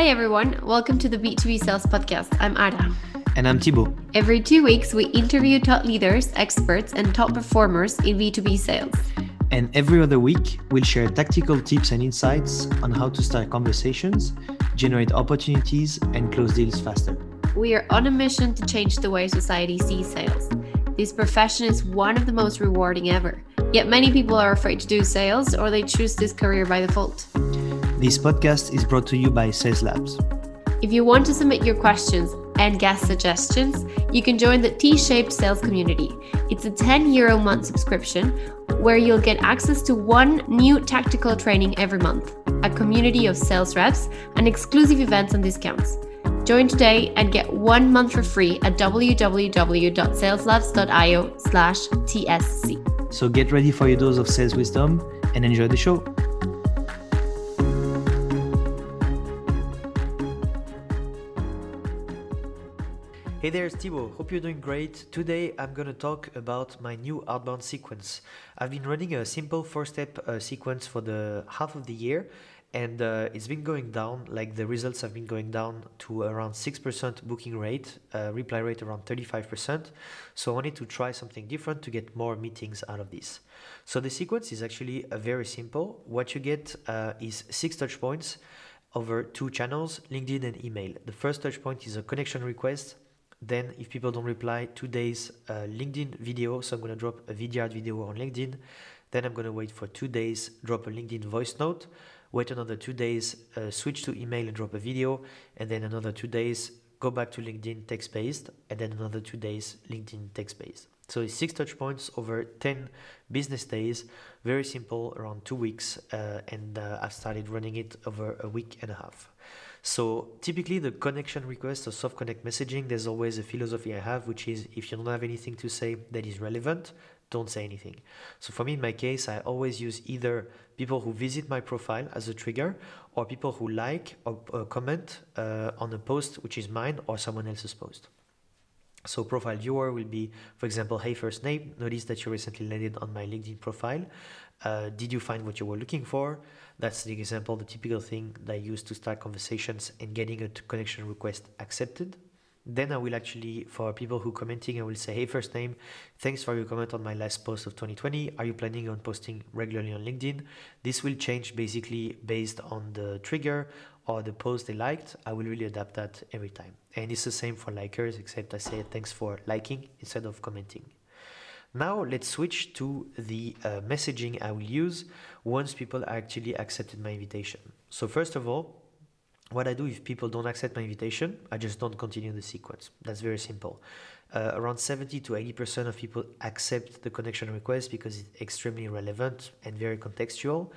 Hi, everyone. Welcome to the B2B Sales Podcast. I'm Ada. And I'm Thibaut. Every two weeks, we interview top leaders, experts, and top performers in B2B sales. And every other week, we'll share tactical tips and insights on how to start conversations, generate opportunities, and close deals faster. We are on a mission to change the way society sees sales. This profession is one of the most rewarding ever. Yet many people are afraid to do sales or they choose this career by default. This podcast is brought to you by Sales Labs. If you want to submit your questions and guest suggestions, you can join the T shaped sales community. It's a 10 euro month subscription where you'll get access to one new tactical training every month, a community of sales reps, and exclusive events and discounts. Join today and get one month for free at www.saleslabs.io slash TSC. So get ready for your dose of sales wisdom and enjoy the show. Hey there, it's Thibaut. Hope you're doing great. Today I'm to talk about my new outbound sequence. I've been running a simple four step uh, sequence for the half of the year and uh, it's been going down like the results have been going down to around 6% booking rate uh, reply rate around 35% so i wanted to try something different to get more meetings out of this so the sequence is actually uh, very simple what you get uh, is six touch points over two channels linkedin and email the first touch point is a connection request then if people don't reply two days uh, linkedin video so i'm going to drop a vidyard video on linkedin. Then i'm going to wait for two days drop a linkedin voice note wait another two days uh, switch to email and drop a video and then another two days go back to linkedin text based and then another two days linkedin text based so it's six touch points over 10 business days very simple around two weeks uh, and uh, i've started running it over a week and a half so typically the connection request or soft connect messaging, there's always a philosophy I have, which is if you don't have anything to say that is relevant, don't say anything. So for me, in my case, I always use either people who visit my profile as a trigger or people who like or comment uh, on a post which is mine or someone else's post. So profile viewer will be, for example, hey first name, notice that you recently landed on my LinkedIn profile. Uh, did you find what you were looking for? That's the example, the typical thing that I use to start conversations and getting a connection request accepted. Then I will actually, for people who commenting, I will say, hey, first name, thanks for your comment on my last post of 2020. Are you planning on posting regularly on LinkedIn? This will change basically based on the trigger or the post they liked. I will really adapt that every time. And it's the same for likers, except I say thanks for liking instead of commenting. Now let's switch to the uh, messaging I will use once people actually accepted my invitation. So first of all, what I do if people don't accept my invitation, I just don't continue the sequence. That's very simple. Uh, around 70 to 80% of people accept the connection request because it's extremely relevant and very contextual.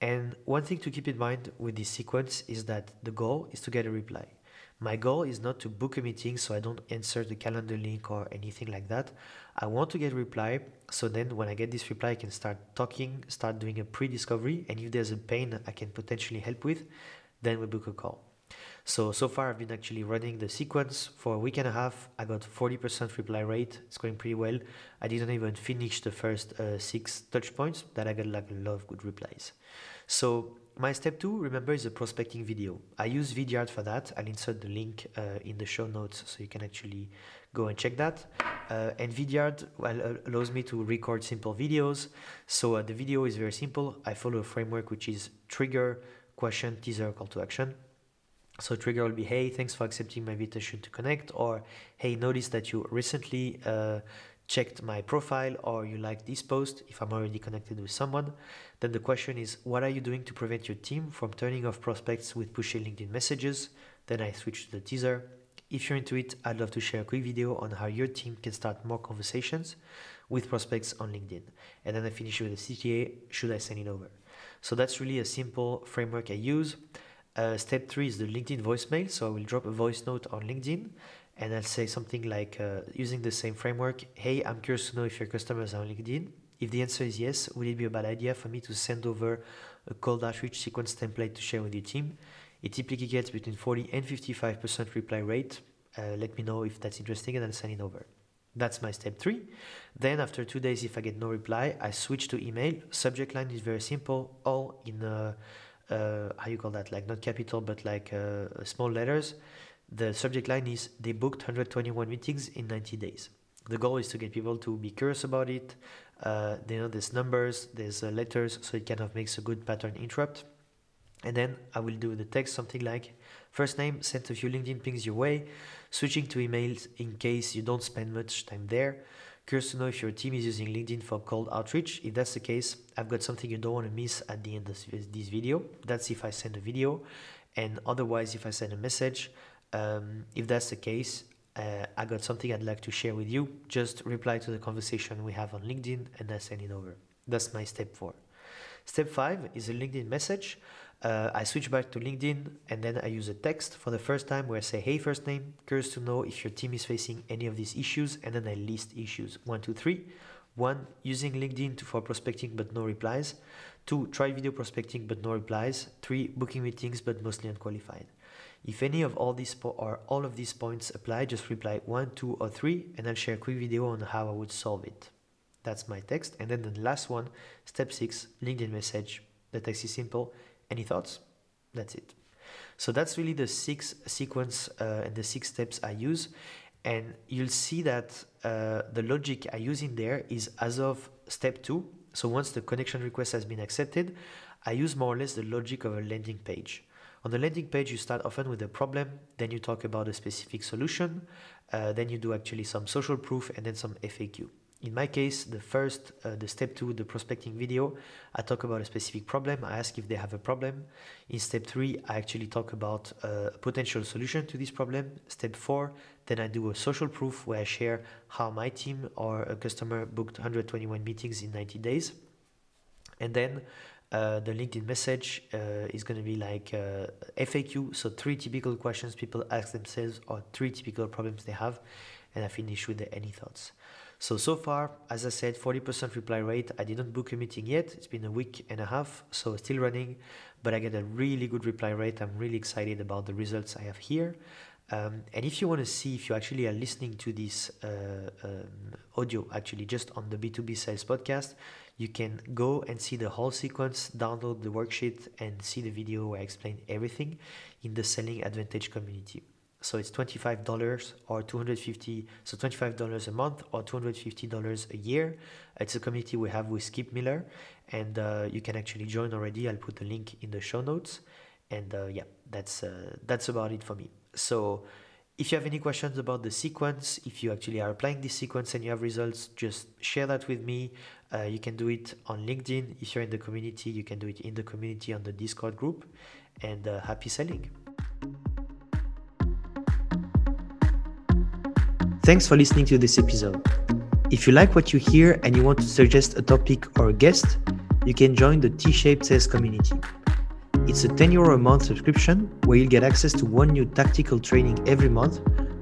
And one thing to keep in mind with this sequence is that the goal is to get a reply. My goal is not to book a meeting so I don't insert the calendar link or anything like that. I want to get reply so then when I get this reply I can start talking, start doing a pre-discovery and if there's a pain I can potentially help with, then we book a call. So so far I've been actually running the sequence for a week and a half. I got 40% reply rate. It's going pretty well. I didn't even finish the first uh, six touch points that I got like a lot of good replies. So my step two, remember, is a prospecting video. I use Vidyard for that. I'll insert the link uh, in the show notes so you can actually go and check that. Uh, and Vidyard well, uh, allows me to record simple videos. So uh, the video is very simple. I follow a framework which is trigger, question, teaser, call to action. So trigger will be, hey, thanks for accepting my invitation to connect, or hey, notice that you recently uh, checked my profile or you like this post if I'm already connected with someone. Then the question is, what are you doing to prevent your team from turning off prospects with pushy LinkedIn messages? Then I switch to the teaser. If you're into it, I'd love to share a quick video on how your team can start more conversations with prospects on LinkedIn. And then I finish with a CTA, should I send it over? So that's really a simple framework I use. Uh, step three is the LinkedIn voicemail. So I will drop a voice note on LinkedIn and I'll say something like uh, using the same framework Hey, I'm curious to know if your customers are on LinkedIn. If the answer is yes, would it be a bad idea for me to send over a cold outreach sequence template to share with your team? It typically gets between 40 and 55% reply rate. Uh, let me know if that's interesting and I'll send it over. That's my step three. Then, after two days, if I get no reply, I switch to email. Subject line is very simple, all in a, uh, how you call that, like not capital, but like uh, small letters, the subject line is they booked 121 meetings in 90 days. The goal is to get people to be curious about it. Uh, you know, there's numbers, there's uh, letters, so it kind of makes a good pattern interrupt. And then I will do the text something like first name, sent a few LinkedIn pings your way, switching to emails in case you don't spend much time there. Curious to know if your team is using LinkedIn for cold outreach. If that's the case, I've got something you don't want to miss at the end of this video. That's if I send a video. And otherwise, if I send a message, um, if that's the case, uh, I got something I'd like to share with you. Just reply to the conversation we have on LinkedIn and I send it over. That's my step four. Step five is a LinkedIn message. Uh, I switch back to LinkedIn and then I use a text for the first time where I say, Hey, first name, curious to know if your team is facing any of these issues. And then I list issues one, two, three. One, using LinkedIn for prospecting but no replies. Two, try video prospecting but no replies. Three, booking meetings but mostly unqualified. If any of all these po- or all of these points apply, just reply one, two, or three, and I'll share a quick video on how I would solve it. That's my text. And then the last one, step six, LinkedIn message. The text is simple any thoughts? That's it. So that's really the six sequence uh, and the six steps I use. And you'll see that uh, the logic I use in there is as of step two. So once the connection request has been accepted, I use more or less the logic of a landing page. On the landing page, you start often with a problem, then you talk about a specific solution, uh, then you do actually some social proof and then some FAQ. In my case, the first, uh, the step two, the prospecting video, I talk about a specific problem. I ask if they have a problem. In step three, I actually talk about uh, a potential solution to this problem. Step four, then I do a social proof where I share how my team or a customer booked 121 meetings in 90 days. And then uh, the LinkedIn message uh, is going to be like uh, FAQ, so three typical questions people ask themselves or three typical problems they have. And I finish with the any thoughts. So, so far, as I said, 40% reply rate. I didn't book a meeting yet. It's been a week and a half, so still running, but I get a really good reply rate. I'm really excited about the results I have here. Um, and if you want to see if you actually are listening to this uh, um, audio, actually just on the B2B Sales podcast, you can go and see the whole sequence, download the worksheet, and see the video where I explain everything in the Selling Advantage community. So it's $25 or 250 so $25 a month or $250 a year. It's a community we have with Skip Miller and uh, you can actually join already. I'll put the link in the show notes. And uh, yeah, that's uh, that's about it for me. So if you have any questions about the sequence, if you actually are applying this sequence and you have results, just share that with me. Uh, you can do it on LinkedIn. If you're in the community, you can do it in the community on the Discord group. And uh, happy selling. Thanks for listening to this episode. If you like what you hear and you want to suggest a topic or a guest, you can join the T-shaped sales community. It's a 10 euro a month subscription where you'll get access to one new tactical training every month,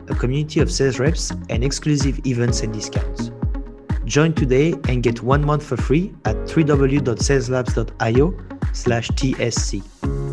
a community of sales reps, and exclusive events and discounts. Join today and get one month for free at www.saleslabs.io slash TSC.